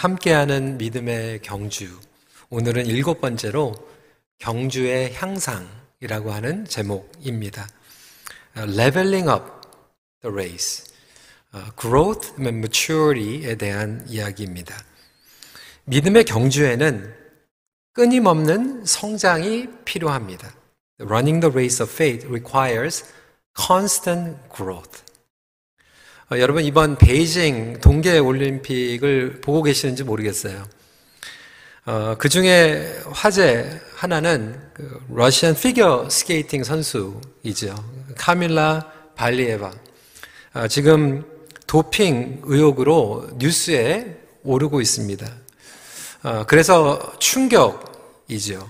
함께하는 믿음의 경주. 오늘은 일곱 번째로 경주의 향상이라고 하는 제목입니다. Leveling up the race. Growth and maturity에 대한 이야기입니다. 믿음의 경주에는 끊임없는 성장이 필요합니다. Running the race of faith requires constant growth. 어, 여러분 이번 베이징 동계 올림픽을 보고 계시는지 모르겠어요. 어, 그 중에 화제 하나는 그 Russian 피겨 스케이팅 선수이죠. 카밀라 발리에바. 어, 지금 도핑 의혹으로 뉴스에 오르고 있습니다. 어, 그래서 충격이죠.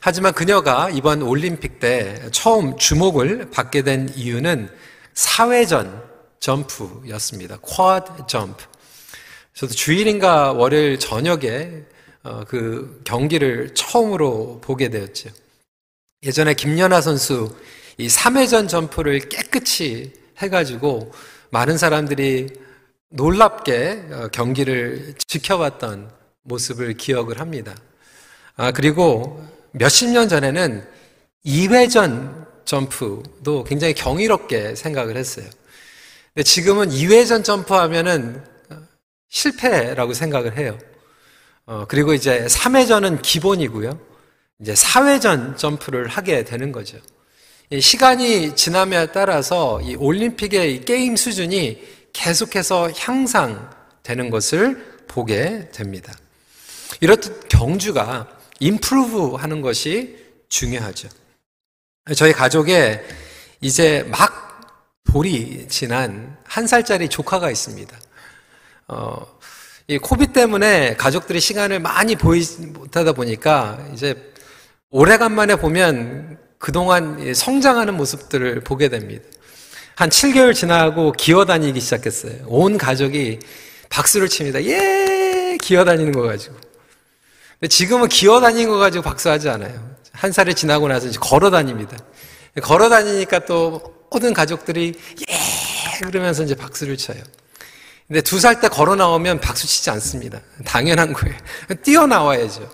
하지만 그녀가 이번 올림픽 때 처음 주목을 받게 된 이유는 사회전 점프였습니다. 쿼드 점프. 저도 주일인가 월요일 저녁에 어, 그 경기를 처음으로 보게 되었죠. 예전에 김연아 선수 이 3회전 점프를 깨끗이 해가지고 많은 사람들이 놀랍게 어, 경기를 지켜봤던 모습을 기억을 합니다. 아, 그리고 몇십 년 전에는 2회전 점프도 굉장히 경이롭게 생각을 했어요. 근데 지금은 2회전 점프하면은 실패라고 생각을 해요. 어, 그리고 이제 3회전은 기본이고요. 이제 4회전 점프를 하게 되는 거죠. 시간이 지남에 따라서 이 올림픽의 이 게임 수준이 계속해서 향상되는 것을 보게 됩니다. 이렇듯 경주가 임프루브 하는 것이 중요하죠. 저희 가족에 이제 막 돌이 지난 한 살짜리 조카가 있습니다. 어, 이 코비 때문에 가족들이 시간을 많이 보이지 못하다 보니까 이제 오래간만에 보면 그동안 성장하는 모습들을 보게 됩니다. 한 7개월 지나고 기어 다니기 시작했어요. 온 가족이 박수를 칩니다. 예! 기어 다니는 거 가지고. 근데 지금은 기어 다니는 거 가지고 박수하지 않아요. 한 살이 지나고 나서 이제 걸어 다닙니다. 걸어 다니니까 또 모든 가족들이 예 그러면서 이제 박수를 쳐요. 근데 두 살 때 걸어 나오면 박수 치지 않습니다. 당연한 거예요. 뛰어 나와야죠.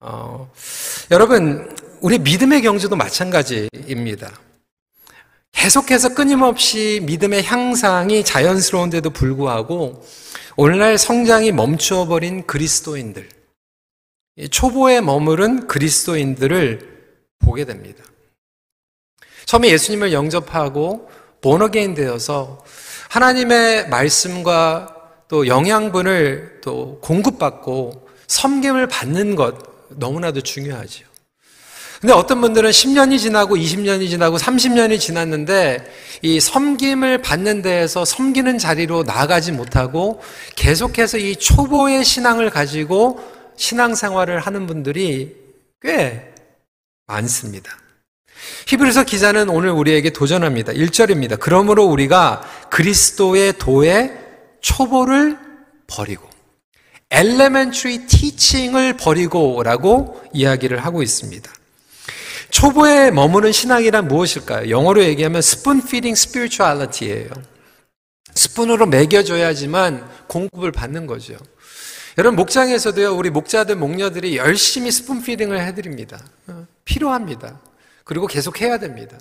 어, 여러분, 우리 믿음의 경주도 마찬가지입니다. 계속해서 끊임없이 믿음의 향상이 자연스러운데도 불구하고 오늘날 성장이 멈추어버린 그리스도인들, 초보에 머무른 그리스도인들을 보게 됩니다. 처음에 예수님을 영접하고 본어게인 되어서 하나님의 말씀과 또 영양분을 또 공급받고 섬김을 받는 것 너무나도 중요하죠. 근데 어떤 분들은 10년이 지나고 20년이 지나고 30년이 지났는데 이 섬김을 받는 데에서 섬기는 자리로 나아가지 못하고 계속해서 이 초보의 신앙을 가지고 신앙생활을 하는 분들이 꽤 많습니다. 히브리서 기자는 오늘 우리에게 도전합니다. 1절입니다. 그러므로 우리가 그리스도의 도의 초보를 버리고 elementary teaching을 버리고라고 이야기를 하고 있습니다. 초보에 머무는 신앙이란 무엇일까요? 영어로 얘기하면 spoon feeding spirituality예요. 스푼으로 먹여줘야지만 공급을 받는 거죠. 여러분 목장에서도요 우리 목자들 목녀들이 열심히 스푼 피딩을 해드립니다. 어, 필요합니다. 그리고 계속 해야 됩니다.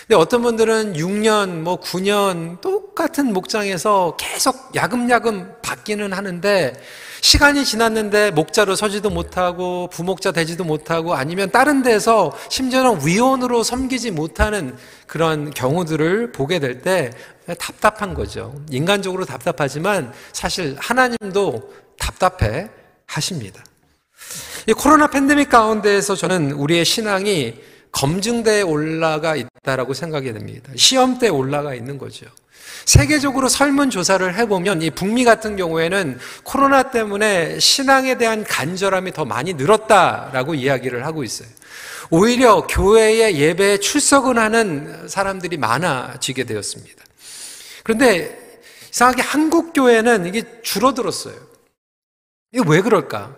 근데 어떤 분들은 6년, 뭐 9년 똑같은 목장에서 계속 야금야금 받기는 하는데 시간이 지났는데 목자로 서지도 못하고 부목자 되지도 못하고 아니면 다른 데서 심지어는 위원으로 섬기지 못하는 그런 경우들을 보게 될 때 답답한 거죠. 인간적으로 답답하지만 사실 하나님도 답답해 하십니다. 이 코로나 팬데믹 가운데에서 저는 우리의 신앙이 검증대에 올라가 있다라고 생각이 됩니다. 시험대에 올라가 있는 거죠. 세계적으로 설문조사를 해보면 이 북미 같은 경우에는 코로나 때문에 신앙에 대한 간절함이 더 많이 늘었다라고 이야기를 하고 있어요. 오히려 교회의 예배에 출석을 하는 사람들이 많아지게 되었습니다. 그런데 이상하게 한국 교회는 이게 줄어들었어요. 이게 왜 그럴까?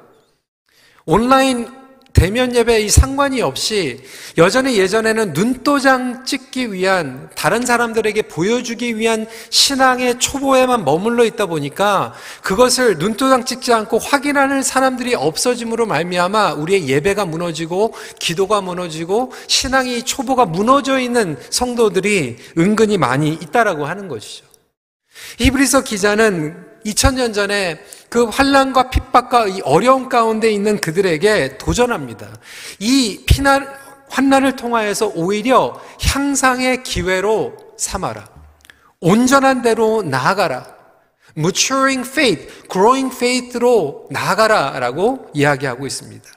온라인 대면 예배 이 상관이 없이 여전히 예전에는 눈도장 찍기 위한 다른 사람들에게 보여주기 위한 신앙의 초보에만 머물러 있다 보니까 그것을 눈도장 찍지 않고 확인하는 사람들이 없어짐으로 말미암아 우리의 예배가 무너지고 기도가 무너지고 신앙이 초보가 무너져 있는 성도들이 은근히 많이 있다라고 하는 것이죠. 히브리서 기자는 2000년 전에 그 환란과 핍박과 이 어려움 가운데 있는 그들에게 도전합니다. 이 피난 환난을 통하여서 오히려 향상의 기회로 삼아라. 온전한 대로 나아가라. maturing faith, growing faith로 나아가라라고 이야기하고 있습니다.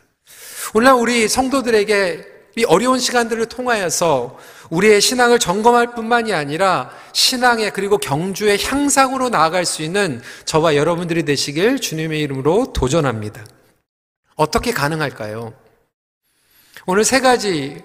오늘 우리 성도들에게 이 어려운 시간들을 통하여서 우리의 신앙을 점검할 뿐만이 아니라 신앙의 그리고 경주의 향상으로 나아갈 수 있는 저와 여러분들이 되시길 주님의 이름으로 도전합니다. 어떻게 가능할까요? 오늘 세 가지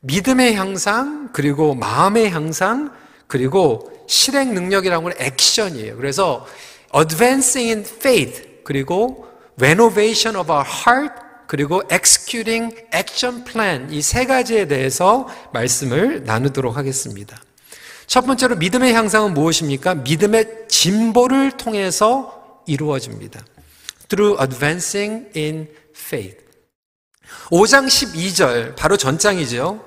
믿음의 향상, 그리고 마음의 향상, 그리고 실행 능력이라는 건 액션이에요. 그래서 advancing in faith, 그리고 renovation of our heart, 그리고 executing action plan 이 세 가지에 대해서 말씀을 나누도록 하겠습니다. 첫 번째로 믿음의 향상은 무엇입니까? 믿음의 진보를 통해서 이루어집니다. Through advancing in faith. 5장 12절, 바로 전장이죠.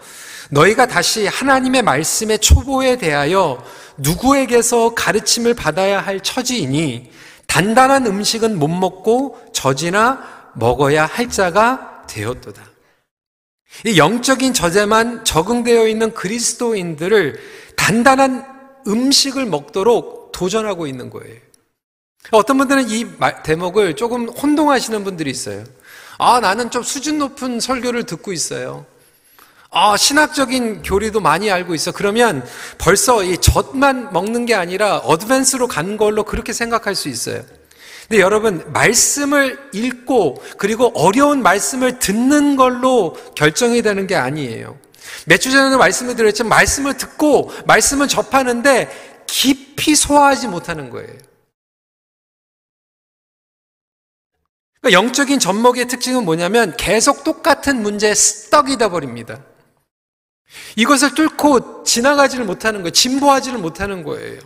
너희가 다시 하나님의 말씀의 초보에 대하여 누구에게서 가르침을 받아야 할 처지이니 단단한 음식은 못 먹고 젖이나 먹어야 할 자가 되었도다. 이 영적인 저제만 적응되어 있는 그리스도인들을 단단한 음식을 먹도록 도전하고 있는 거예요. 어떤 분들은 이 대목을 조금 혼동하시는 분들이 있어요. 아, 나는 좀 수준 높은 설교를 듣고 있어요. 아, 신학적인 교리도 많이 알고 있어. 그러면 벌써 이 젖만 먹는 게 아니라 어드밴스로 간 걸로 그렇게 생각할 수 있어요. 근데 여러분, 말씀을 읽고 그리고 어려운 말씀을 듣는 걸로 결정이 되는 게 아니에요. 몇 주 전에도 말씀을 드렸지만 말씀을 듣고 말씀을 접하는데 깊이 소화하지 못하는 거예요. 그러니까 영적인 젖먹이의 특징은 뭐냐면 계속 똑같은 문제에 떡이다 버립니다. 이것을 뚫고 지나가지를 못하는 거예요. 진보하지를 못하는 거예요.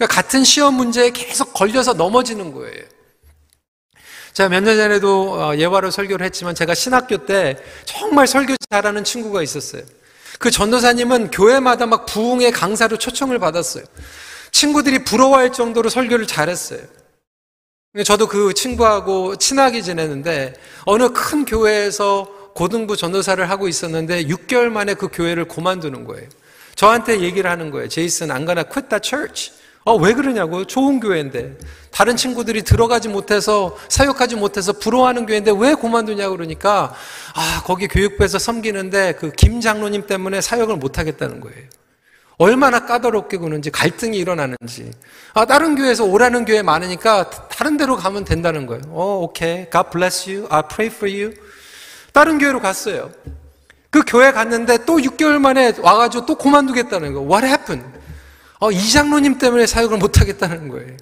그러니까 같은 시험 문제에 계속 걸려서 넘어지는 거예요. 제가 몇 년 전에도 어, 예화로 설교를 했지만 제가 신학교 때 정말 설교 잘하는 친구가 있었어요. 그 전도사님은 교회마다 막 부흥의 강사로 초청을 받았어요. 친구들이 부러워할 정도로 설교를 잘했어요. 저도 그 친구하고 친하게 지내는데 어느 큰 교회에서 고등부 전도사를 하고 있었는데 6개월 만에 그 교회를 그만두는 거예요. 저한테 얘기를 하는 거예요. 제이슨, quit that church. 어, 왜 그러냐고요? 좋은 교회인데. 다른 친구들이 들어가지 못해서, 사역하지 못해서 부러워하는 교회인데 왜 그만두냐고 그러니까, 아, 거기 교육부에서 섬기는데 그 김 장로님 때문에 사역을 못하겠다는 거예요. 얼마나 까다롭게 구는지, 갈등이 일어나는지. 아, 다른 교회에서 오라는 교회 많으니까 다른 데로 가면 된다는 거예요. 어, 오케이. God bless you. I pray for you. 다른 교회로 갔어요. 그 교회 갔는데 또 6개월 만에 와가지고 또 그만두겠다는 거예요. What happened? 어, 이 장로님 때문에 사역을 못하겠다는 거예요.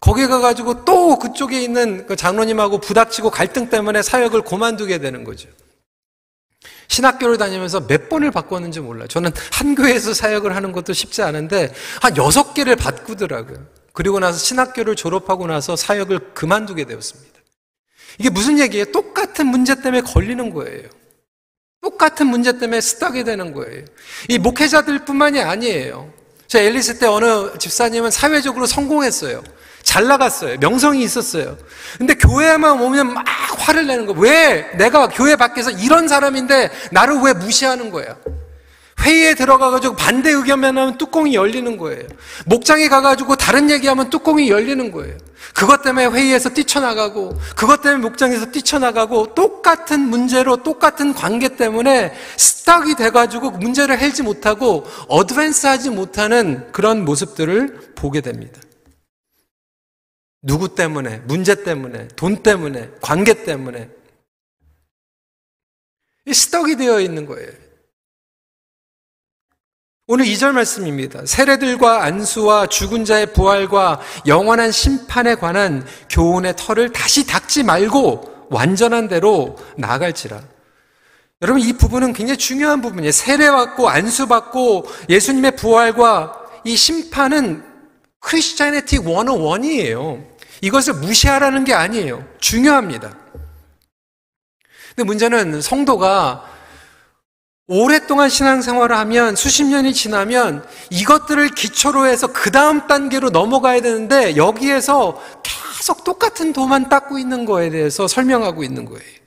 거기 가가지고 또 그쪽에 있는 그 장로님하고 부닥치고 갈등 때문에 사역을 그만두게 되는 거죠. 신학교를 다니면서 몇 번을 바꿨는지 몰라요. 저는 한 교회에서 사역을 하는 것도 쉽지 않은데 한 여섯 개를 바꾸더라고요. 그리고 나서 신학교를 졸업하고 나서 사역을 그만두게 되었습니다. 이게 무슨 얘기예요? 똑같은 문제 때문에 걸리는 거예요. 똑같은 문제 때문에 스탁이 되는 거예요. 이 목회자들 뿐만이 아니에요. 저 앨리스 때 어느 집사님은 사회적으로 성공했어요. 잘 나갔어요. 명성이 있었어요. 근데 교회만 오면 막 화를 내는 거. 왜 내가 교회 밖에서 이런 사람인데 나를 왜 무시하는 거야? 회의에 들어가가지고 반대 의견만 하면 뚜껑이 열리는 거예요. 목장에 가가지고 다른 얘기하면 뚜껑이 열리는 거예요. 그것 때문에 회의에서 뛰쳐나가고, 그것 때문에 목장에서 뛰쳐나가고, 똑같은 문제로 똑같은 관계 때문에 스탁이 돼가지고 문제를 헬지 못하고, 어드밴스 하지 못하는 그런 모습들을 보게 됩니다. 누구 때문에, 문제 때문에, 돈 때문에, 관계 때문에. 이 스떡이 되어 있는 거예요. 오늘 2절 말씀입니다. 세례들과 안수와 죽은 자의 부활과 영원한 심판에 관한 교훈의 털을 다시 닦지 말고 완전한 대로 나아갈지라. 여러분 이 부분은 굉장히 중요한 부분이에요. 세례받고 안수받고 예수님의 부활과 이 심판은 크리스찬네티 101이에요. 이것을 무시하라는 게 아니에요. 중요합니다. 근데 문제는 성도가 오랫동안 신앙생활을 하면 수십 년이 지나면 이것들을 기초로 해서 그 다음 단계로 넘어가야 되는데 여기에서 계속 똑같은 도만 닦고 있는 거에 대해서 설명하고 있는 거예요.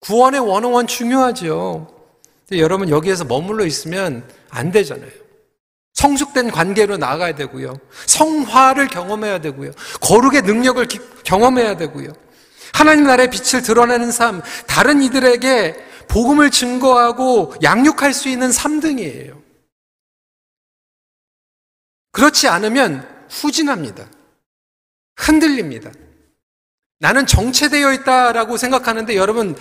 구원의 원어원 중요하죠. 여러분 여기에서 머물러 있으면 안 되잖아요. 성숙된 관계로 나아가야 되고요. 성화를 경험해야 되고요. 거룩의 능력을 기, 경험해야 되고요. 하나님 나라의 빛을 드러내는 삶, 다른 이들에게 복음을 증거하고 양육할 수 있는 3등이에요. 그렇지 않으면 후진합니다. 흔들립니다. 나는 정체되어 있다라고 생각하는데 여러분,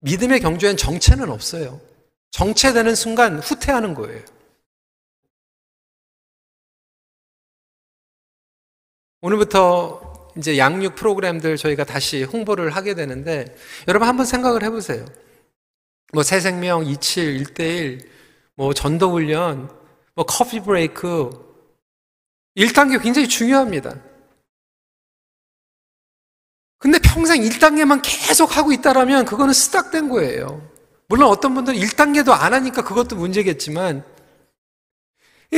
믿음의 경주엔 정체는 없어요. 정체되는 순간 후퇴하는 거예요. 오늘부터 이제 양육 프로그램들 저희가 다시 홍보를 하게 되는데 여러분 한번 생각을 해보세요. 뭐 새생명, 27, 1대1, 뭐 전도훈련, 뭐 커피 브레이크 1단계 굉장히 중요합니다. 근데 평생 1단계만 계속 하고 있다라면 그거는 스탁된 거예요. 물론 어떤 분들은 1단계도 안 하니까 그것도 문제겠지만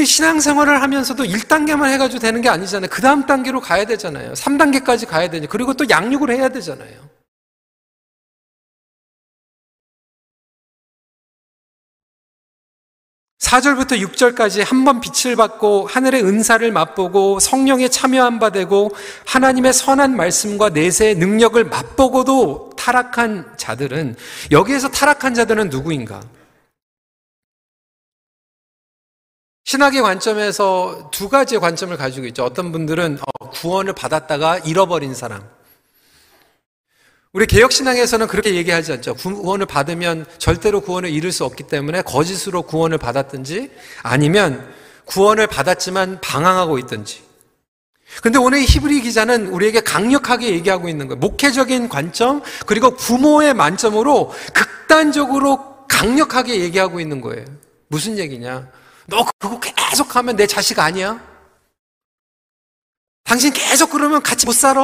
신앙생활을 하면서도 1단계만 해가지고 되는 게 아니잖아요. 그 다음 단계로 가야 되잖아요. 3단계까지 가야 되니 그리고 또 양육을 해야 되잖아요. 사절부터육절까지 한 번 빛을 받고 하늘의 은사를 맛보고 성령에 참여한 바 되고 하나님의 선한 말씀과 내세의 능력을 맛보고도 타락한 자들은 여기에서 타락한 자들은 누구인가? 신학의 관점에서 두 가지의 관점을 가지고 있죠. 어떤 분들은 어, 구원을 받았다가 잃어버린 사람. 우리 개혁신앙에서는 그렇게 얘기하지 않죠. 구원을 받으면 절대로 구원을 잃을 수 없기 때문에 거짓으로 구원을 받았든지 아니면 구원을 받았지만 방황하고 있든지. 근데 오늘 히브리 기자는 우리에게 강력하게 얘기하고 있는 거예요. 목회적인 관점, 그리고 부모의 만점으로 극단적으로 강력하게 얘기하고 있는 거예요. 무슨 얘기냐? 너 그거 계속 하면 내 자식 아니야? 당신 계속 그러면 같이 못 살아?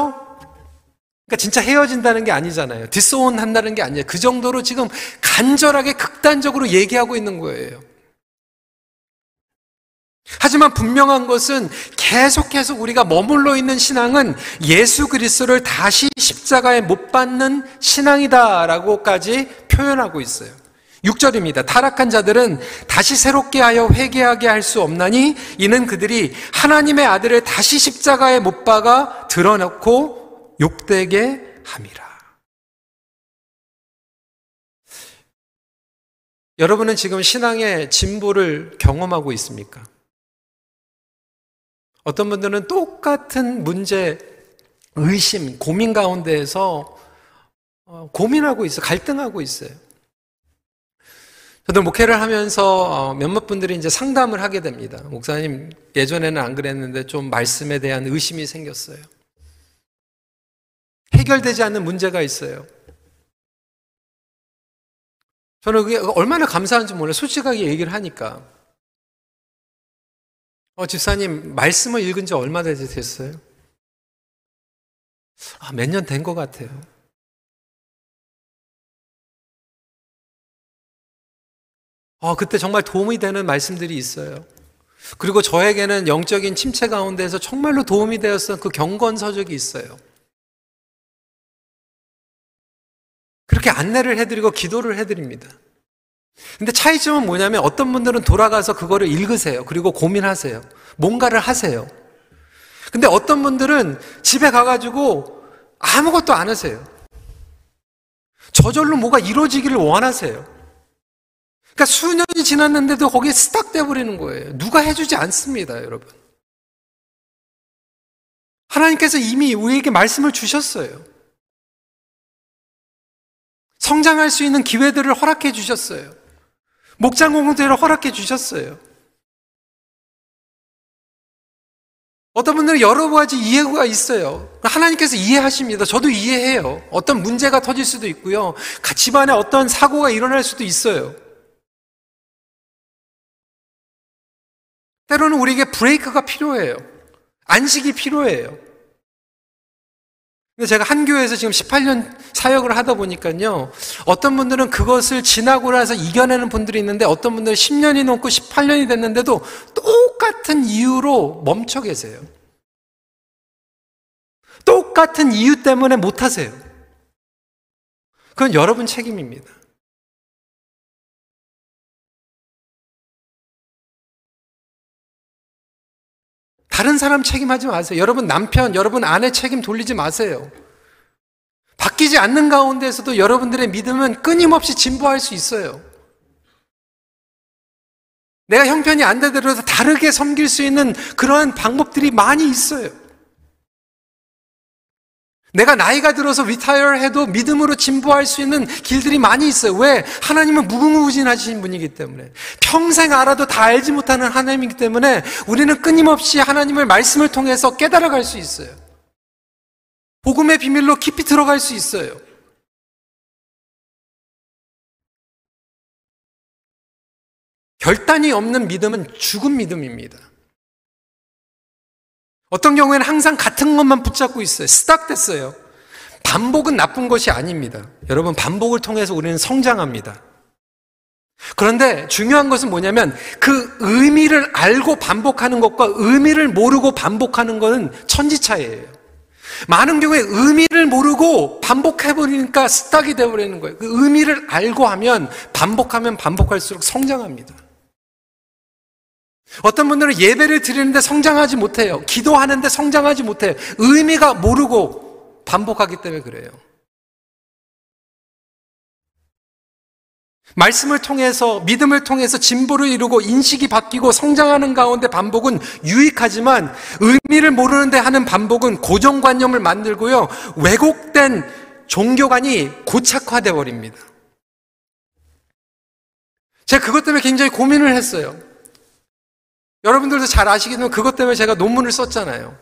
그러니까 진짜 헤어진다는 게 아니잖아요. 디스온 한다는 게 아니에요. 그 정도로 지금 간절하게 극단적으로 얘기하고 있는 거예요. 하지만 분명한 것은 계속해서 우리가 머물러 있는 신앙은 예수 그리스도를 다시 십자가에 못 받는 신앙이다라고까지 표현하고 있어요. 6절입니다. 타락한 자들은 다시 새롭게 하여 회개하게 할 수 없나니 이는 그들이 하나님의 아들을 다시 십자가에 못 박아 드러놓고 욕되게 함이라. 여러분은 지금 신앙의 진보를 경험하고 있습니까? 어떤 분들은 똑같은 문제, 의심, 고민 가운데에서 어, 고민하고 있어요. 갈등하고 있어요. 저도 목회를 하면서 어, 몇몇 분들이 이제 상담을 하게 됩니다. 목사님, 예전에는 안 그랬는데 좀 말씀에 대한 의심이 생겼어요. 해결되지 않는 문제가 있어요. 저는 그게 얼마나 감사한지 몰라요. 솔직하게 얘기를 하니까. 어, 집사님, 말씀을 읽은 지 얼마 됐어요? 아, 몇 년 된 것 같아요. 아, 그때 정말 도움이 되는 말씀들이 있어요. 그리고 저에게는 영적인 침체 가운데서 정말로 도움이 되었던 그 경건 서적이 있어요. 그렇게 안내를 해드리고 기도를 해드립니다. 근데 차이점은 뭐냐면 어떤 분들은 돌아가서 그거를 읽으세요. 그리고 고민하세요. 뭔가를 하세요. 근데 어떤 분들은 집에 가가지고 아무것도 안 하세요. 저절로 뭐가 이루어지기를 원하세요. 그러니까 수년이 지났는데도 거기에 스탁돼 버리는 거예요. 누가 해주지 않습니다, 여러분. 하나님께서 이미 우리에게 말씀을 주셨어요. 성장할 수 있는 기회들을 허락해 주셨어요. 목장 공동체를 허락해 주셨어요. 어떤 분들은 여러 가지 이해가 있어요. 하나님께서 이해하십니다. 저도 이해해요. 어떤 문제가 터질 수도 있고요. 집안에 어떤 사고가 일어날 수도 있어요. 때로는 우리에게 브레이크가 필요해요. 안식이 필요해요. 근데 제가 한 교회에서 지금 18년 사역을 하다 보니까요. 어떤 분들은 그것을 지나고 나서 이겨내는 분들이 있는데 어떤 분들은 10년이 넘고 18년이 됐는데도 똑같은 이유로 멈춰 계세요. 똑같은 이유 때문에 못 하세요. 그건 여러분 책임입니다. 다른 사람 책임하지 마세요. 여러분 남편, 여러분 아내 책임 돌리지 마세요. 바뀌지 않는 가운데서도 여러분들의 믿음은 끊임없이 진보할 수 있어요. 내가 형편이 안 되더라도 다르게 섬길 수 있는 그러한 방법들이 많이 있어요. 내가 나이가 들어서 리타이어 해도 믿음으로 진보할 수 있는 길들이 많이 있어요. 왜? 하나님은 무궁무진하신 분이기 때문에. 평생 알아도 다 알지 못하는 하나님이기 때문에 우리는 끊임없이 하나님을 말씀을 통해서 깨달아갈 수 있어요. 복음의 비밀로 깊이 들어갈 수 있어요. 결단이 없는 믿음은 죽은 믿음입니다. 어떤 경우에는 항상 같은 것만 붙잡고 있어요. 스탁됐어요. 반복은 나쁜 것이 아닙니다. 여러분, 반복을 통해서 우리는 성장합니다. 그런데 중요한 것은 뭐냐면 그 의미를 알고 반복하는 것과 의미를 모르고 반복하는 것은 천지차이예요. 많은 경우에 의미를 모르고 반복해버리니까 스탁이 되어버리는 거예요. 그 의미를 알고 하면 반복하면 반복할수록 성장합니다. 어떤 분들은 예배를 드리는데 성장하지 못해요. 기도하는데 성장하지 못해요. 의미가 모르고 반복하기 때문에 그래요. 말씀을 통해서, 믿음을 통해서 진보를 이루고 인식이 바뀌고 성장하는 가운데 반복은 유익하지만 의미를 모르는데 하는 반복은 고정관념을 만들고요. 왜곡된 종교관이 고착화돼 버립니다. 제가 그것 때문에 굉장히 고민을 했어요. 여러분들도 잘 아시겠지만 그것 때문에 제가 논문을 썼잖아요.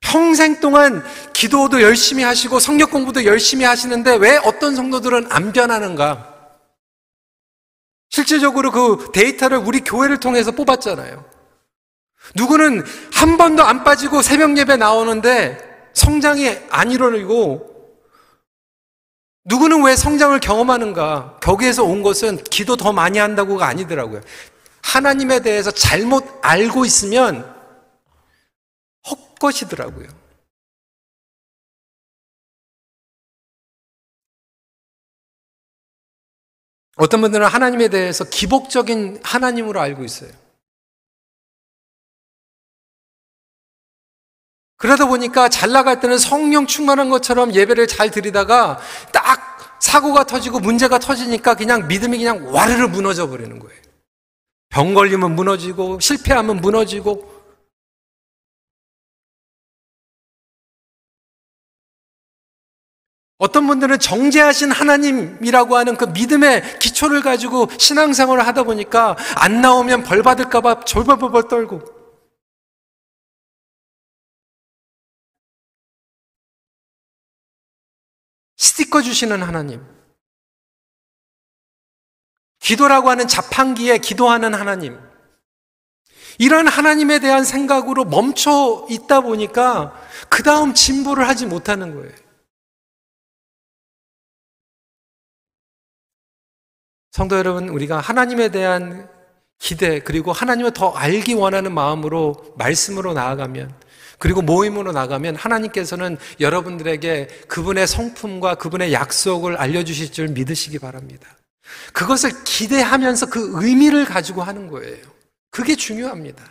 평생 동안 기도도 열심히 하시고 성격 공부도 열심히 하시는데 왜 어떤 성도들은 안 변하는가? 실질적으로 그 데이터를 우리 교회를 통해서 뽑았잖아요. 누구는 한 번도 안 빠지고 새벽 예배 나오는데 성장이 안 이루어지고 누구는 왜 성장을 경험하는가? 거기에서 온 것은 기도 더 많이 한다고가 아니더라고요. 하나님에 대해서 잘못 알고 있으면 헛것이더라고요. 어떤 분들은 하나님에 대해서 기복적인 하나님으로 알고 있어요. 그러다 보니까 잘 나갈 때는 성령 충만한 것처럼 예배를 잘 드리다가 딱 사고가 터지고 문제가 터지니까 그냥 믿음이 그냥 와르르 무너져 버리는 거예요. 병 걸리면 무너지고 실패하면 무너지고. 어떤 분들은 정죄하신 하나님이라고 하는 그 믿음의 기초를 가지고 신앙생활을 하다 보니까 안 나오면 벌 받을까봐 졸벌벌벌 떨고. 스티커 주시는 하나님 기도라고 하는 자판기에 기도하는 하나님. 이런 하나님에 대한 생각으로 멈춰 있다 보니까 그 다음 진보를 하지 못하는 거예요. 성도 여러분, 우리가 하나님에 대한 기대, 그리고 하나님을 더 알기 원하는 마음으로 말씀으로 나아가면, 그리고 모임으로 나가면 하나님께서는 여러분들에게 그분의 성품과 그분의 약속을 알려주실 줄 믿으시기 바랍니다. 그것을 기대하면서 그 의미를 가지고 하는 거예요. 그게 중요합니다.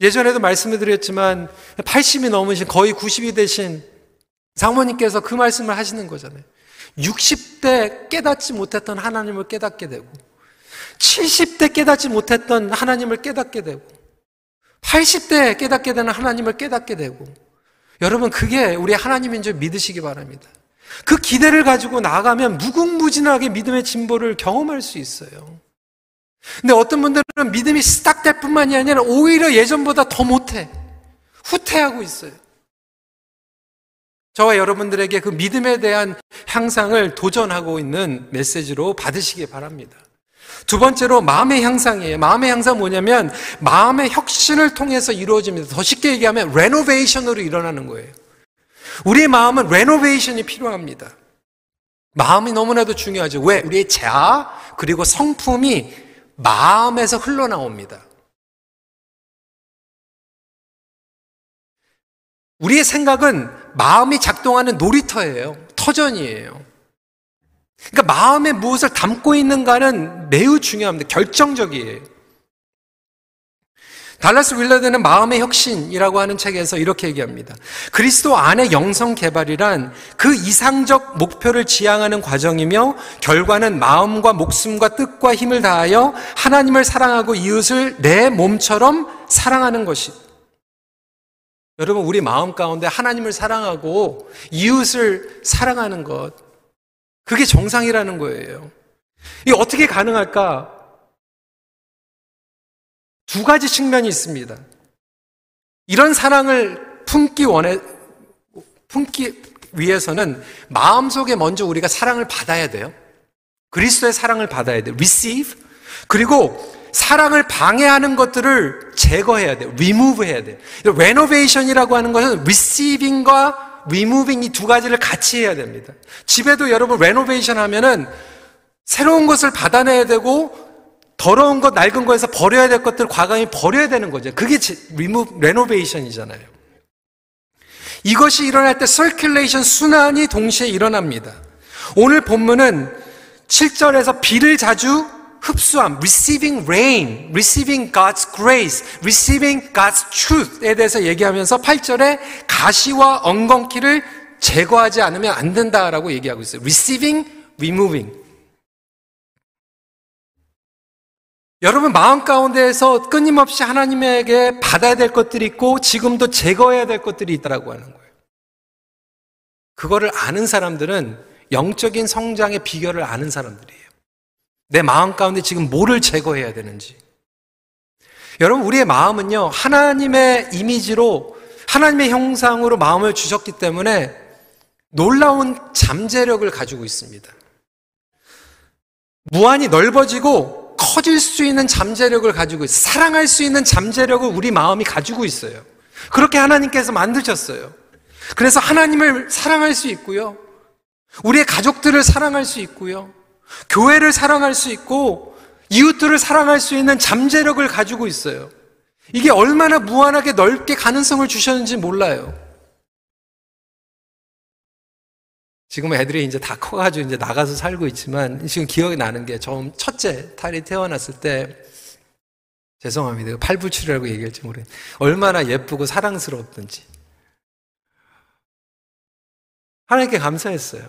예전에도 말씀을 드렸지만 80이 넘으신 거의 90이 되신 장모님께서 그 말씀을 하시는 거잖아요. 60대 깨닫지 못했던 하나님을 깨닫게 되고 70대 깨닫지 못했던 하나님을 깨닫게 되고 80대 깨닫게 되는 하나님을 깨닫게 되고 여러분, 그게 우리 하나님인 줄 믿으시기 바랍니다. 그 기대를 가지고 나가면 무궁무진하게 믿음의 진보를 경험할 수 있어요. 근데 어떤 분들은 믿음이 스탁될 뿐만이 아니라 오히려 예전보다 더 못해. 후퇴하고 있어요. 저와 여러분들에게 그 믿음에 대한 향상을 도전하고 있는 메시지로 받으시기 바랍니다. 두 번째로 마음의 향상이에요. 마음의 향상 뭐냐면 마음의 혁신을 통해서 이루어집니다. 더 쉽게 얘기하면 레노베이션으로 일어나는 거예요. 우리의 마음은 레노베이션이 필요합니다. 마음이 너무나도 중요하죠. 왜? 우리의 자아 그리고 성품이 마음에서 흘러나옵니다. 우리의 생각은 마음이 작동하는 놀이터예요. 터전이에요. 그러니까 마음에 무엇을 담고 있는가는 매우 중요합니다. 결정적이에요. 달라스 윌러드는 마음의 혁신이라고 하는 책에서 이렇게 얘기합니다. 그리스도 안의 영성 개발이란 그 이상적 목표를 지향하는 과정이며 결과는 마음과 목숨과 뜻과 힘을 다하여 하나님을 사랑하고 이웃을 내 몸처럼 사랑하는 것이. 여러분, 우리 마음 가운데 하나님을 사랑하고 이웃을 사랑하는 것. 그게 정상이라는 거예요. 이게 어떻게 가능할까? 두 가지 측면이 있습니다. 이런 사랑을 품기 원해, 품기 위해서는 마음속에 먼저 우리가 사랑을 받아야 돼요. 그리스도의 사랑을 받아야 돼요. receive. 그리고 사랑을 방해하는 것들을 제거해야 돼요. remove 해야 돼요. renovation이라고 하는 것은 receiving과 removing 이두 가지를 같이 해야 됩니다. 집에도 여러분 renovation 하면은 새로운 것을 받아내야 되고 더러운 것, 낡은 거에서 버려야 될 것들 과감히 버려야 되는 거죠. 그게 리무 renovation이잖아요. 이것이 일어날 때 circulation 순환이 동시에 일어납니다. 오늘 본문은 7절에서 비를 자주 흡수함, receiving rain, receiving God's grace, receiving God's truth에 대해서 얘기하면서 8절에 가시와 엉겅퀴를 제거하지 않으면 안 된다라고 얘기하고 있어요. receiving, removing. 여러분 마음 가운데에서 끊임없이 하나님에게 받아야 될 것들이 있고 지금도 제거해야 될 것들이 있다라고 하는 거예요. 그거를 아는 사람들은 영적인 성장의 비결을 아는 사람들이에요. 내 마음 가운데 지금 뭐를 제거해야 되는지. 여러분 우리의 마음은요 하나님의 이미지로 하나님의 형상으로 마음을 주셨기 때문에 놀라운 잠재력을 가지고 있습니다. 무한히 넓어지고 커질 수 있는 잠재력을 가지고 있어요. 사랑할 수 있는 잠재력을 우리 마음이 가지고 있어요. 그렇게 하나님께서 만드셨어요. 그래서 하나님을 사랑할 수 있고요. 우리의 가족들을 사랑할 수 있고요. 교회를 사랑할 수 있고 이웃들을 사랑할 수 있는 잠재력을 가지고 있어요. 이게 얼마나 무한하게 넓게 가능성을 주셨는지 몰라요. 지금 애들이 이제 다 커가지고 이제 나가서 살고 있지만 지금 기억이 나는 게 처음 첫째 딸이 태어났을 때 죄송합니다. 팔불출이라고 얘기할지 모르겠 얼마나 예쁘고 사랑스러웠던지. 하나님께 감사했어요.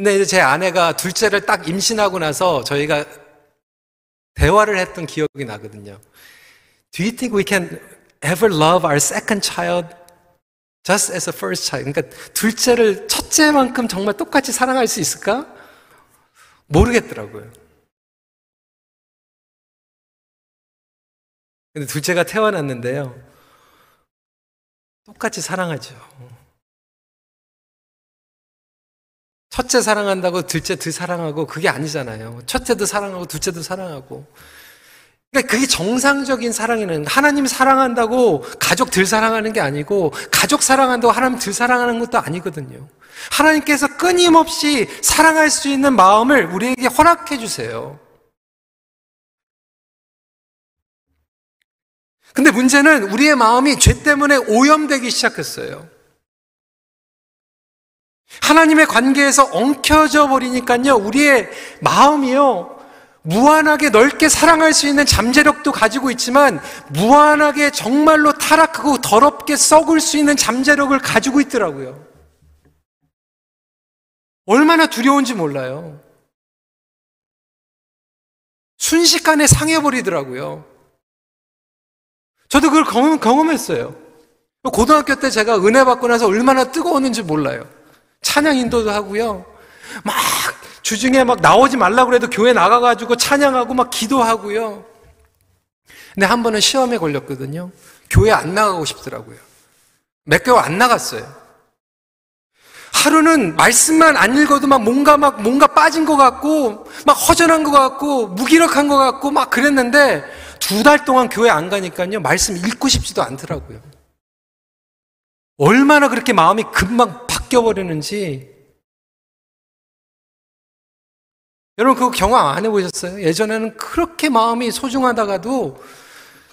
근데 이제 제 아내가 둘째를 딱 임신하고 나서 저희가 대화를 했던 기억이 나거든요. Do you think we can ever love our second child Just as a first child. 그러니까 둘째를 첫째만큼 정말 똑같이 사랑할 수 있을까? 모르겠더라고요. 근데 둘째가 태어났는데요. 똑같이 사랑하죠. 첫째 사랑한다고 둘째 더 사랑하고 그게 아니잖아요. 첫째도 사랑하고 둘째도 사랑하고. 그러니까 그게 정상적인 사랑이는 하나님 사랑한다고 가족 들 사랑하는 게 아니고 가족 사랑한다고 하나님 들 사랑하는 것도 아니거든요. 하나님께서 끊임없이 사랑할 수 있는 마음을 우리에게 허락해 주세요. 근데 문제는 우리의 마음이 죄 때문에 오염되기 시작했어요. 하나님의 관계에서 엉켜져 버리니까요, 우리의 마음이요, 무한하게 넓게 사랑할 수 있는 잠재력도 가지고 있지만 무한하게 정말로 타락하고 더럽게 썩을 수 있는 잠재력을 가지고 있더라고요. 얼마나 두려운지 몰라요. 순식간에 상해버리더라고요. 저도 그걸 경험, 경험했어요. 고등학교 때 제가 은혜 받고 나서 얼마나 뜨거웠는지 몰라요. 찬양 인도도 하고요. 막 주중에 막 나오지 말라고 그래도 교회 나가가지고 찬양하고 막 기도하고요. 근데 한 번은 시험에 걸렸거든요. 교회 안 나가고 싶더라고요. 몇 개월 안 나갔어요. 하루는 말씀만 안 읽어도 막 뭔가 막 뭔가 빠진 것 같고 막 허전한 것 같고 무기력한 것 같고 막 그랬는데 두 달 동안 교회 안 가니까요 말씀 읽고 싶지도 않더라고요. 얼마나 그렇게 마음이 금방 바뀌어 버리는지 여러분 그거 경험 안 해보셨어요? 예전에는 그렇게 마음이 소중하다가도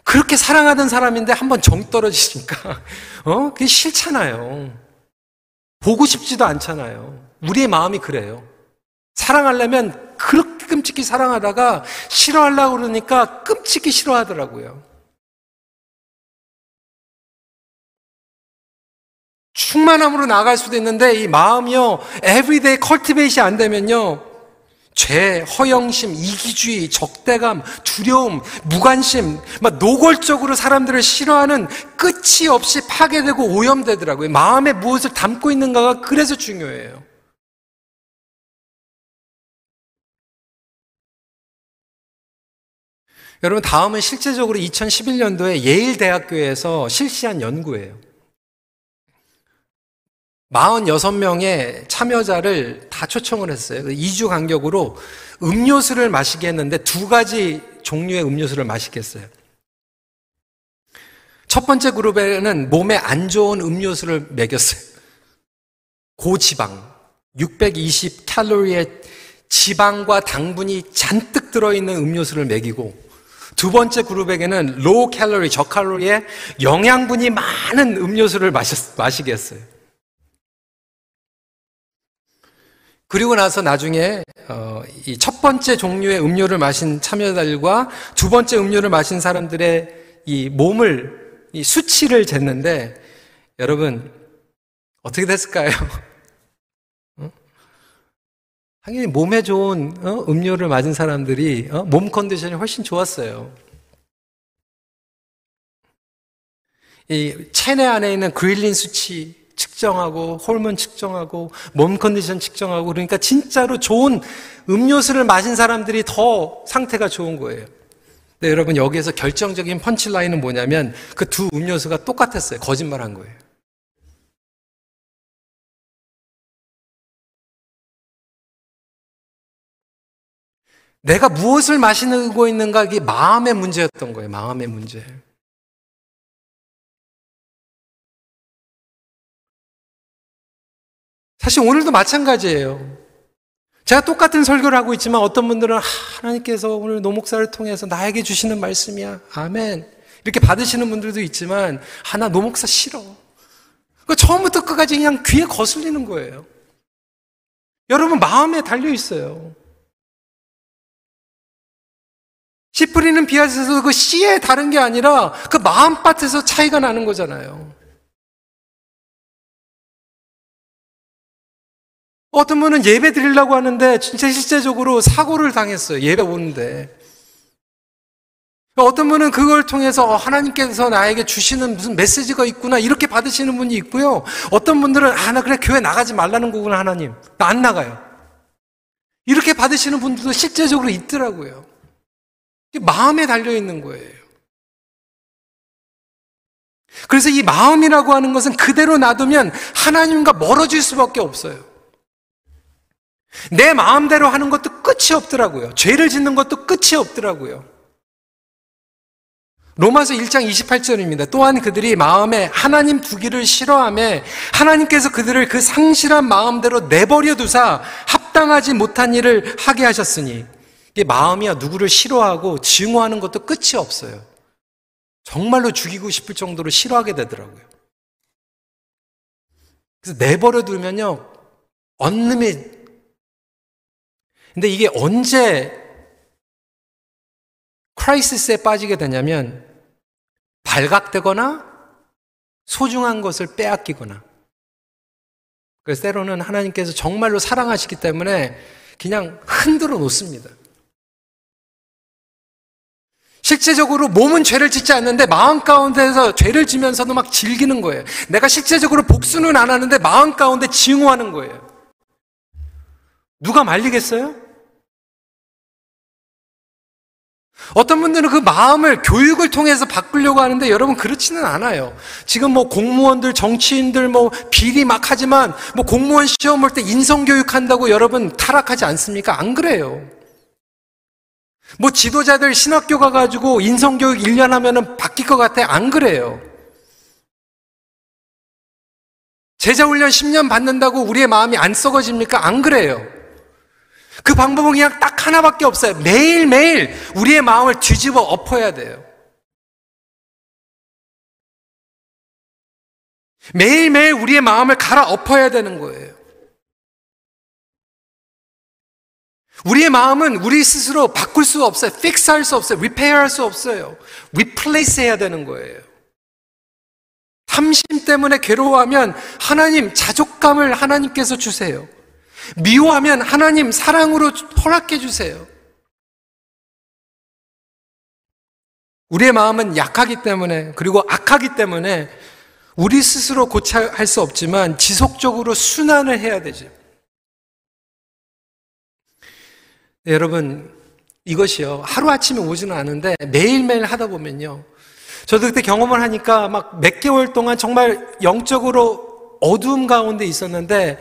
그렇게 사랑하던 사람인데 한번 정 떨어지니까 어 그게 싫잖아요. 보고 싶지도 않잖아요. 우리의 마음이 그래요. 사랑하려면 그렇게 끔찍히 사랑하다가 싫어하려고 그러니까 끔찍히 싫어하더라고요. 충만함으로 나갈 수도 있는데 이 마음이요, everyday cultivate이 안 되면요, 죄, 허영심, 이기주의, 적대감, 두려움, 무관심, 막 노골적으로 사람들을 싫어하는 끝이 없이 파괴되고 오염되더라고요. 마음에 무엇을 담고 있는가가 그래서 중요해요. 여러분, 다음은 실제적으로 2011년도에 예일 대학교에서 실시한 연구예요. 46명의 참여자를 다 초청을 했어요. 2주 간격으로 음료수를 마시게 했는데 두 가지 종류의 음료수를 마시게 했어요. 첫 번째 그룹에는 몸에 안 좋은 음료수를 먹였어요. 고지방, 620 칼로리의 지방과 당분이 잔뜩 들어있는 음료수를 먹이고 두 번째 그룹에게는 로우 칼로리, 저칼로리의 영양분이 많은 음료수를 마셨, 마시게 했어요. 그리고 나서 나중에 어, 이첫 번째 종류의 음료를 마신 참여자들과 두 번째 음료를 마신 사람들의 이 몸을 이 수치를 쟀는데 여러분 어떻게 됐을까요? 어? 당연히 몸에 좋은 어? 음료를 맞은 사람들이 어? 몸 컨디션이 훨씬 좋았어요. 이 체내 안에 있는 그릴린 수치 측정하고 호르몬 측정하고 몸 컨디션 측정하고 그러니까 진짜로 좋은 음료수를 마신 사람들이 더 상태가 좋은 거예요. 네, 여러분 여기에서 결정적인 펀치라인은 뭐냐면 그 두 음료수가 똑같았어요. 거짓말한 거예요. 내가 무엇을 마시고 있는가 이게 마음의 문제였던 거예요. 마음의 문제. 사실 오늘도 마찬가지예요. 제가 똑같은 설교를 하고 있지만 어떤 분들은 하나님께서 오늘 노목사를 통해서 나에게 주시는 말씀이야. 아멘. 이렇게 받으시는 분들도 있지만 하나 노목사 싫어. 그 처음부터 끝까지 그냥 귀에 거슬리는 거예요. 여러분 마음에 달려 있어요. 씨 뿌리는 비앗에서 그 씨에 다른 게 아니라 그 마음밭에서 차이가 나는 거잖아요. 어떤 분은 예배 드리려고 하는데 진짜 실제적으로 사고를 당했어요. 예배 오는데. 어떤 분은 그걸 통해서 어, 하나님께서 나에게 주시는 무슨 메시지가 있구나 이렇게 받으시는 분이 있고요. 어떤 분들은 아, 나 그래 교회 나가지 말라는 거구나 하나님. 나 안 나가요. 이렇게 받으시는 분들도 실제적으로 있더라고요. 마음에 달려 있는 거예요. 그래서 이 마음이라고 하는 것은 그대로 놔두면 하나님과 멀어질 수밖에 없어요. 내 마음대로 하는 것도 끝이 없더라고요. 죄를 짓는 것도 끝이 없더라고요. 로마서 1장 28절입니다. 또한 그들이 마음에 하나님 두기를 싫어함에 하나님께서 그들을 그 상실한 마음대로 내버려 두사 합당하지 못한 일을 하게 하셨으니 이 마음이야 누구를 싫어하고 증오하는 것도 끝이 없어요. 정말로 죽이고 싶을 정도로 싫어하게 되더라고요. 그래서 내버려 두면요. 언놈이 근데 이게 언제 크라이시스에 빠지게 되냐면 발각되거나 소중한 것을 빼앗기거나 그래서 때로는 하나님께서 정말로 사랑하시기 때문에 그냥 흔들어 놓습니다. 실제적으로 몸은 죄를 짓지 않는데 마음 가운데서 죄를 지면서도 막 즐기는 거예요. 내가 실제적으로 복수는 안 하는데 마음 가운데 증오하는 거예요. 누가 말리겠어요? 어떤 분들은 그 마음을 교육을 통해서 바꾸려고 하는데 여러분 그렇지는 않아요. 지금 뭐 공무원들, 정치인들 뭐 비리 막 하지만 뭐 공무원 시험 볼 때 인성 교육 한다고 여러분 타락하지 않습니까? 안 그래요. 뭐 지도자들 신학교 가가지고 인성 교육 1년 하면은 바뀔 것 같아? 안 그래요. 제자 훈련 10년 받는다고 우리의 마음이 안 썩어집니까? 안 그래요. 그 방법은 그냥 딱 하나밖에 없어요. 매일매일 우리의 마음을 뒤집어 엎어야 돼요. 매일매일 우리의 마음을 갈아 엎어야 되는 거예요. 우리의 마음은 우리 스스로 바꿀 수 없어요. fix 할 수 없어요. repair 할 수 없어요. replace 해야 되는 거예요. 탐심 때문에 괴로워하면 하나님 자족감을 하나님께서 주세요. 미워하면 하나님 사랑으로 허락해 주세요. 우리의 마음은 약하기 때문에 그리고 악하기 때문에 우리 스스로 고쳐할 수 없지만 지속적으로 순환을 해야 되죠. 네, 여러분 이것이요 하루아침에 오지는 않은데 매일매일 하다 보면요 저도 그때 경험을 하니까 막 몇 개월 동안 정말 영적으로 어두움 가운데 있었는데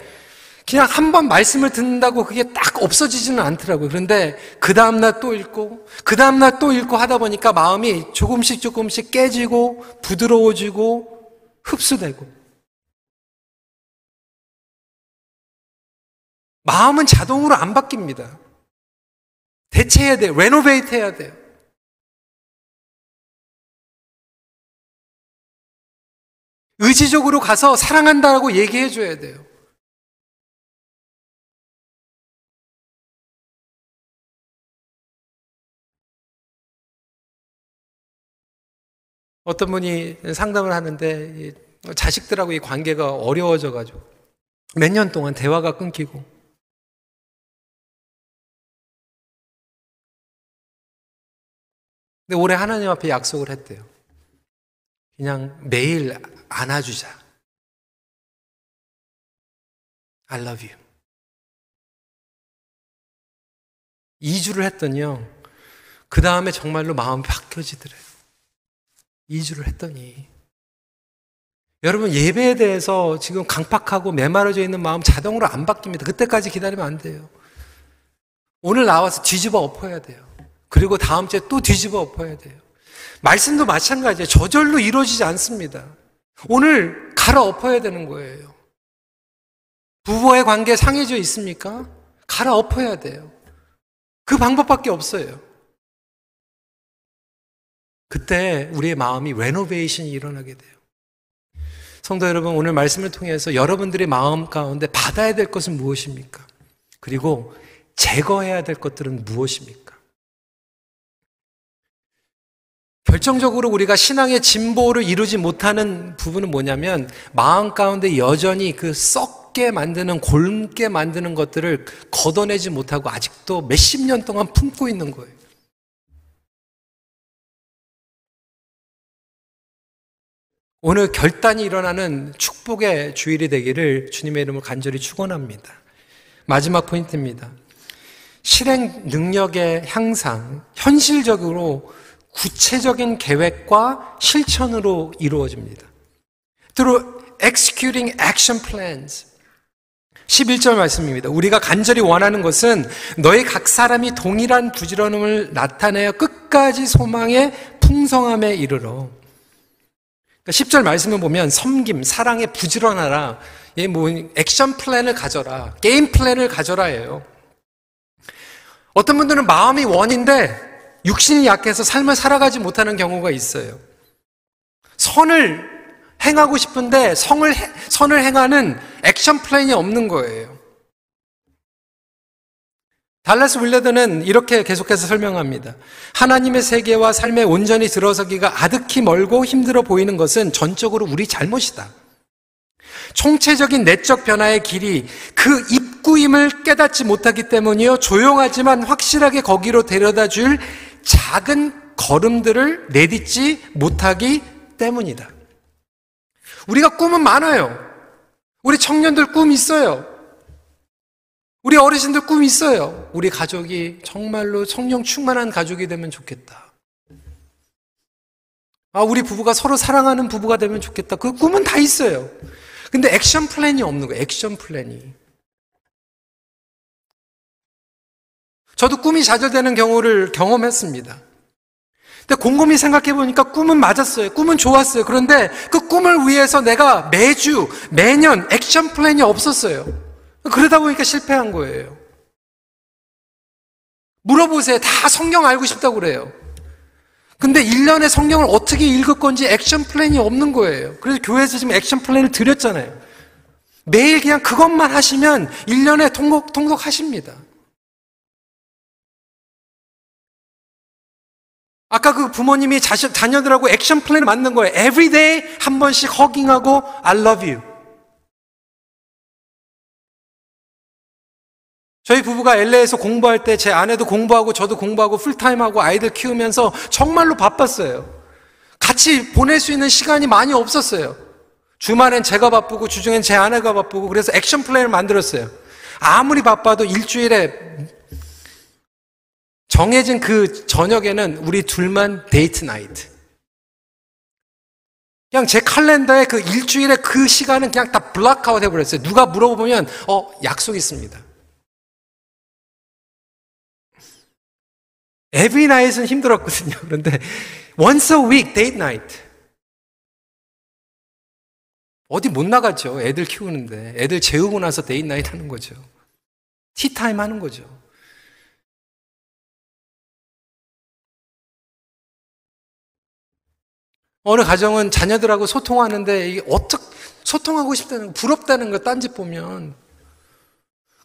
그냥 한 번 말씀을 듣는다고 그게 딱 없어지지는 않더라고요. 그런데 그 다음날 또 읽고, 그 다음날 또 읽고 하다 보니까 마음이 조금씩 조금씩 깨지고, 부드러워지고, 흡수되고. 마음은 자동으로 안 바뀝니다. 대체해야 돼요. 레노베이트 해야 돼요. 의지적으로 가서 사랑한다고 얘기해 줘야 돼요. 어떤 분이 상담을 하는데 자식들하고 이 관계가 어려워져 가지고 몇 년 동안 대화가 끊기고 근데 올해 하나님 앞에 약속을 했대요. 그냥 매일 안아주자. I love you. 2주를 했더니요. 그 다음에 정말로 마음이 바뀌어지더래요. 2주를 했더니 여러분 예배에 대해서 지금 강팍하고 메마르져 있는 마음 자동으로 안 바뀝니다. 그때까지 기다리면 안 돼요. 오늘 나와서 뒤집어 엎어야 돼요. 그리고 다음 주에 또 뒤집어 엎어야 돼요. 말씀도 마찬가지예요. 저절로 이루어지지 않습니다. 오늘 갈아 엎어야 되는 거예요. 부부의 관계 상해져 있습니까? 갈아 엎어야 돼요. 그 방법밖에 없어요. 그때 우리의 마음이 레노베이션이 일어나게 돼요. 성도 여러분, 오늘 말씀을 통해서 여러분들의 마음 가운데 받아야 될 것은 무엇입니까? 그리고 제거해야 될 것들은 무엇입니까? 결정적으로 우리가 신앙의 진보를 이루지 못하는 부분은 뭐냐면 마음 가운데 여전히 그 썩게 만드는 골게 만드는 것들을 걷어내지 못하고 아직도 몇십 년 동안 품고 있는 거예요. 오늘 결단이 일어나는 축복의 주일이 되기를 주님의 이름으로 간절히 축원합니다. 마지막 포인트입니다. 실행 능력의 향상, 현실적으로 구체적인 계획과 실천으로 이루어집니다. through executing action plans. 11절 말씀입니다. 우리가 간절히 원하는 것은 너희 각 사람이 동일한 부지런함을 나타내어 끝까지 소망의 풍성함에 이르러 10절 그러니까 말씀을 보면 섬김, 사랑에 부지런하라. 예, 뭐 action plan을 가져라. game plan을 가져라예요. 어떤 분들은 마음이 원인데 육신이 약해서 삶을 살아가지 못하는 경우가 있어요. 선을 행하고 싶은데 성을 선을 행하는 action plan이 없는 거예요. 달라스 윌레드는 이렇게 계속해서 설명합니다. 하나님의 세계와 삶에 온전히 들어서기가 아득히 멀고 힘들어 보이는 것은 전적으로 우리 잘못이다. 총체적인 내적 변화의 길이 그 입구임을 깨닫지 못하기 때문이요. 조용하지만 확실하게 거기로 데려다 줄 작은 걸음들을 내딛지 못하기 때문이다. 우리가 꿈은 많아요. 우리 청년들 꿈 있어요. 우리 어르신들 꿈 있어요. 우리 가족이 정말로 성령 충만한 가족이 되면 좋겠다. 아, 우리 부부가 서로 사랑하는 부부가 되면 좋겠다. 그 꿈은 다 있어요. 근데 action plan이 없는 거예요. action plan이. 저도 꿈이 좌절되는 경우를 경험했습니다. 근데 곰곰이 생각해 보니까 꿈은 맞았어요. 꿈은 좋았어요. 그런데 그 꿈을 위해서 내가 매주, 매년 action plan이 없었어요. 그러다 보니까 실패한 거예요. 물어보세요. 다 성경 알고 싶다고 그래요. 근데 1년에 성경을 어떻게 읽을 건지 action plan이 없는 거예요. 그래서 교회에서 지금 action plan을 드렸잖아요. 매일 그냥 그것만 하시면 1년에 통독, 통독하십니다. 아까 그 부모님이 자녀들하고 action plan을 만든 거예요. Everyday 한 번씩 hugging하고 I love you. 저희 부부가 LA에서 공부할 때 제 아내도 공부하고 저도 공부하고 full-time하고 아이들 키우면서 정말로 바빴어요. 같이 보낼 수 있는 시간이 많이 없었어요. 주말엔 제가 바쁘고 주중엔 제 아내가 바쁘고 그래서 action plan을 만들었어요. 아무리 바빠도 일주일에 정해진 그 저녁에는 우리 둘만 date night. 그냥 제 칼렌더에 그 일주일에 그 시간은 그냥 다 block out 해버렸어요. 누가 물어보면, 어, 약속 있습니다. Every night은 힘들었거든요. 그런데 once a week, date night. 어디 못 나갔죠. 애들 키우는데. 애들 재우고 나서 데이트 나이트 하는 거죠. 티타임 하는 거죠. 어느 가정은 자녀들하고 소통하는데 이게 어떻게 소통하고 싶다는 거, 부럽다는 거 딴짓 보면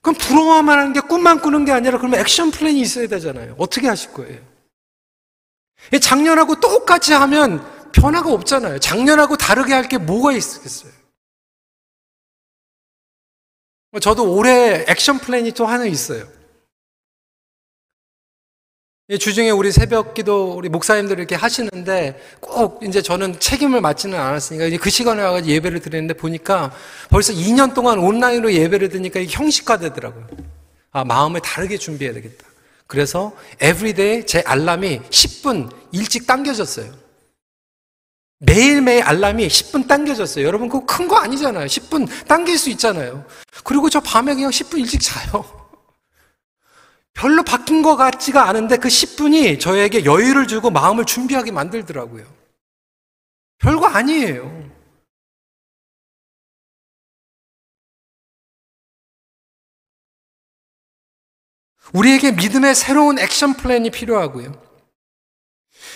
그럼 부러워만 하는 게 꿈만 꾸는 게 아니라 그러면 액션 플랜이 있어야 되잖아요. 어떻게 하실 거예요? 작년하고 똑같이 하면 변화가 없잖아요. 작년하고 다르게 할 게 뭐가 있겠어요? 저도 올해 액션 플랜이 또 하나 있어요. 주중에 우리 새벽 기도 우리 목사님들 이렇게 하시는데 꼭 이제 저는 책임을 맡지는 않았으니까 이제 그 시간에 와가지고 예배를 드리는데 보니까 벌써 2년 동안 온라인으로 예배를 드리니까 이게 형식화 되더라고요. 아, 마음을 다르게 준비해야 되겠다. 그래서 everyday 제 알람이 10분 일찍 당겨졌어요. 매일매일 알람이 10분 당겨졌어요. 여러분 그거 큰 거 아니잖아요. 10분 당길 수 있잖아요. 그리고 저 밤에 그냥 10분 일찍 자요. 별로 바뀐 것 같지가 않은데 그 10분이 저에게 여유를 주고 마음을 준비하게 만들더라고요. 별거 아니에요. 우리에게 믿음의 새로운 액션 플랜이 필요하고요.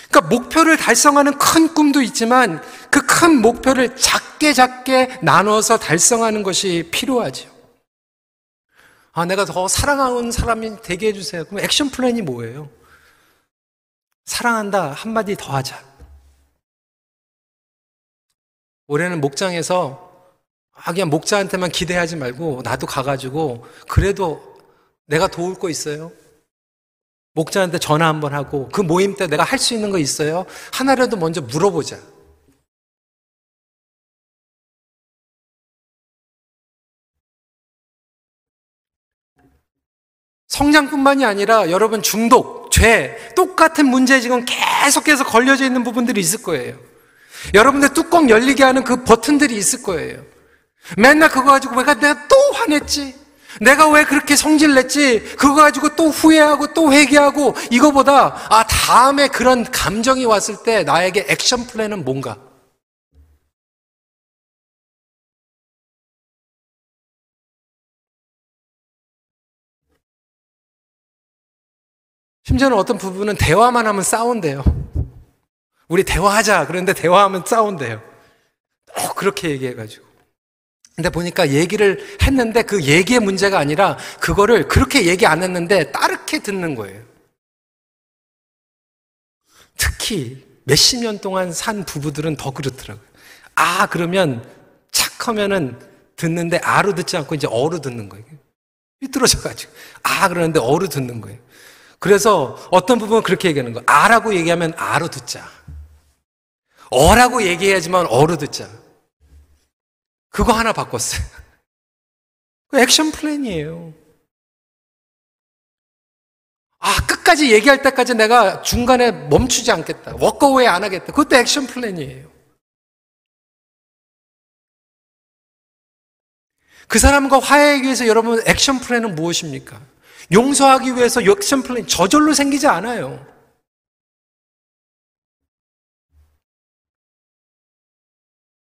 그러니까 목표를 달성하는 큰 꿈도 있지만 그 큰 목표를 작게 작게 나눠서 달성하는 것이 필요하죠. 아, 내가 더 사랑하는 사람이 되게 해주세요. 그럼 액션 플랜이 뭐예요? 사랑한다. 한마디 더 하자. 올해는 목장에서 아, 그냥 목자한테만 기대하지 말고 나도 가가지고 그래도 내가 도울 거 있어요? 목자한테 전화 한번 하고 그 모임 때 내가 할 수 있는 거 있어요? 하나라도 먼저 물어보자. 성장뿐만이 아니라 여러분 중독, 죄, 똑같은 문제에 지금 계속해서 걸려져 있는 부분들이 있을 거예요. 여러분들 뚜껑 열리게 하는 그 버튼들이 있을 거예요. 맨날 그거 가지고 내가 내가 또 화냈지. 내가 왜 그렇게 성질 냈지? 그거 가지고 또 후회하고 또 회개하고 이거보다 아 다음에 그런 감정이 왔을 때 나에게 액션 플랜은 뭔가? 심지어는 어떤 부분은 대화만 하면 싸운대요. 우리 대화하자. 그런데 대화하면 싸운대요. 어, 그렇게 얘기해가지고. 근데 보니까 얘기를 했는데 그 얘기의 문제가 아니라 그거를 그렇게 얘기 안 했는데 따르게 듣는 거예요. 특히 몇십 년 동안 산 부부들은 더 그렇더라고요. 아, 그러면 착 하면은 듣는데 아로 듣지 않고 이제 어로 듣는 거예요. 삐뚤어져가지고. 아, 그러는데 어로 듣는 거예요. 그래서 어떤 부분은 그렇게 얘기하는 거. 아라고 얘기하면 아로 듣자. 어라고 얘기해야지만 어로 듣자. 그거 하나 바꿨어요. 그 action plan이에요. 아, 끝까지 얘기할 때까지 내가 중간에 멈추지 않겠다. walk away 안 하겠다. 그것도 action plan이에요. 그 사람과 화해하기 위해서 여러분 action plan은 무엇입니까? 용서하기 위해서 action plan 저절로 생기지 않아요.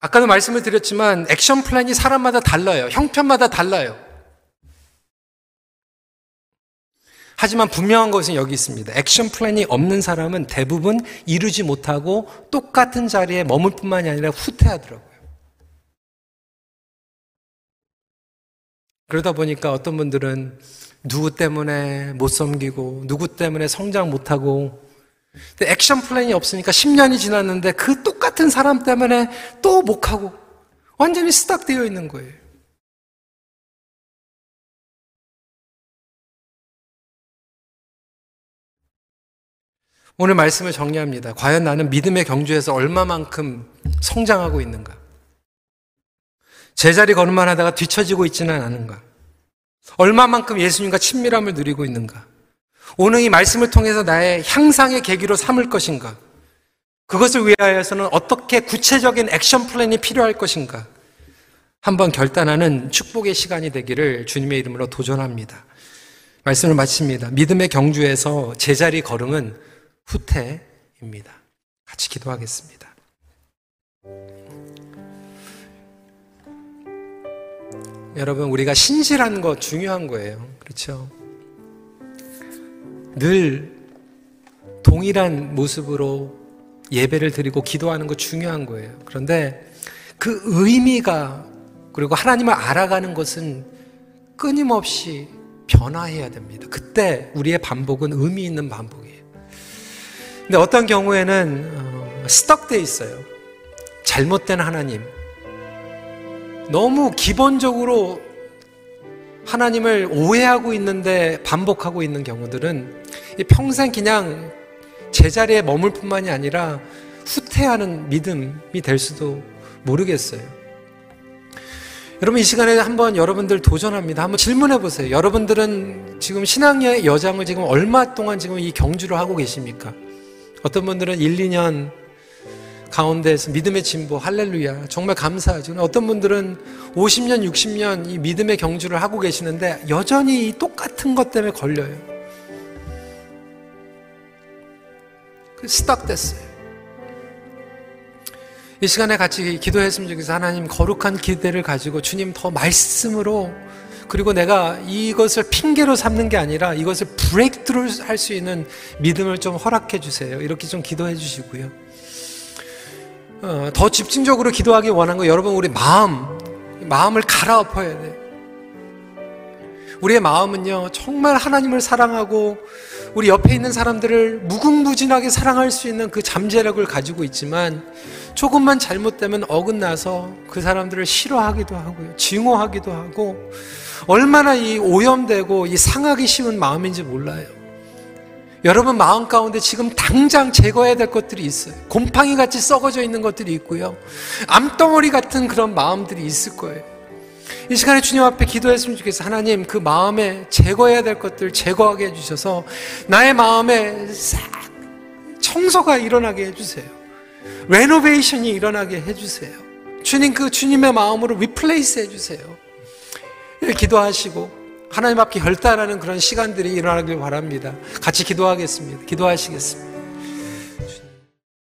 아까도 말씀을 드렸지만 action plan이 사람마다 달라요. 형편마다 달라요. 하지만 분명한 것은 여기 있습니다. action plan이 없는 사람은 대부분 이루지 못하고 똑같은 자리에 머물 뿐만이 아니라 후퇴하더라고요. 그러다 보니까 어떤 분들은 누구 때문에 못 섬기고, 누구 때문에 성장 못하고, 액션 플랜이 없으니까 10년이 지났는데 그 똑같은 사람 때문에 또 못하고, 완전히 스탁되어 있는 거예요. 오늘 말씀을 정리합니다. 과연 나는 믿음의 경주에서 얼마만큼 성장하고 있는가? 제자리 걸음만 하다가 뒤처지고 있지는 않은가? 얼마만큼 예수님과 친밀함을 누리고 있는가? 오늘 이 말씀을 통해서 나의 향상의 계기로 삼을 것인가? 그것을 위하여서는 어떻게 구체적인 액션 플랜이 필요할 것인가? 한번 결단하는 축복의 시간이 되기를 주님의 이름으로 도전합니다. 말씀을 마칩니다. 믿음의 경주에서 제자리 걸음은 후퇴입니다. 같이 기도하겠습니다. 여러분, 우리가 신실한 거 중요한 거예요. 그렇죠? 늘 동일한 모습으로 예배를 드리고 기도하는 거 중요한 거예요. 그런데 그 의미가 그리고 하나님을 알아가는 것은 끊임없이 변화해야 됩니다. 그때 우리의 반복은 의미 있는 반복이에요. 근데 어떤 경우에는 어, 스떡돼 있어요. 잘못된 하나님. 너무 기본적으로 하나님을 오해하고 있는데 반복하고 있는 경우들은 평생 그냥 제자리에 머물 뿐만이 아니라 후퇴하는 믿음이 될 수도 모르겠어요. 여러분 이 시간에 한번 여러분들 도전합니다. 한번 질문해 보세요. 여러분들은 지금 신앙의 여장을 지금 얼마 동안 지금 이 경주를 하고 계십니까? 어떤 분들은 1, 2년 가운데에서 믿음의 진보, 할렐루야. 정말 감사하죠. 어떤 분들은 50년, 60년 이 믿음의 경주를 하고 계시는데 여전히 이 똑같은 것 때문에 걸려요. 그 스탁됐어요. 이 시간에 같이 기도했으면 좋겠어 하나님 거룩한 기대를 가지고 주님 더 말씀으로 그리고 내가 이것을 핑계로 삼는 게 아니라 이것을 브레이크트루 할수 있는 믿음을 좀 허락해 주세요. 이렇게 좀 기도해 주시고요. 어, 더 집중적으로 기도하기 원한 거 여러분 우리 마음 마음을 갈아엎어야 돼. 우리의 마음은요 정말 하나님을 사랑하고 우리 옆에 있는 사람들을 무궁무진하게 사랑할 수 있는 그 잠재력을 가지고 있지만 조금만 잘못되면 어긋나서 그 사람들을 싫어하기도 하고요. 증오하기도 하고 얼마나 이 오염되고 이 상하기 쉬운 마음인지 몰라요. 여러분 마음 가운데 지금 당장 제거해야 될 것들이 있어요. 곰팡이 같이 썩어져 있는 것들이 있고요. 암덩어리 같은 그런 마음들이 있을 거예요. 이 시간에 주님 앞에 기도했으면 좋겠어요. 하나님 그 마음에 제거해야 될 것들 제거하게 해주셔서 나의 마음에 싹 청소가 일어나게 해주세요. 레노베이션이 일어나게 해주세요. 주님 그 주님의 마음으로 리플레이스 해주세요. 기도하시고 하나님 앞에 결단하는 그런 시간들이 일어나길 바랍니다. 같이 기도하겠습니다. 기도하시겠습니다.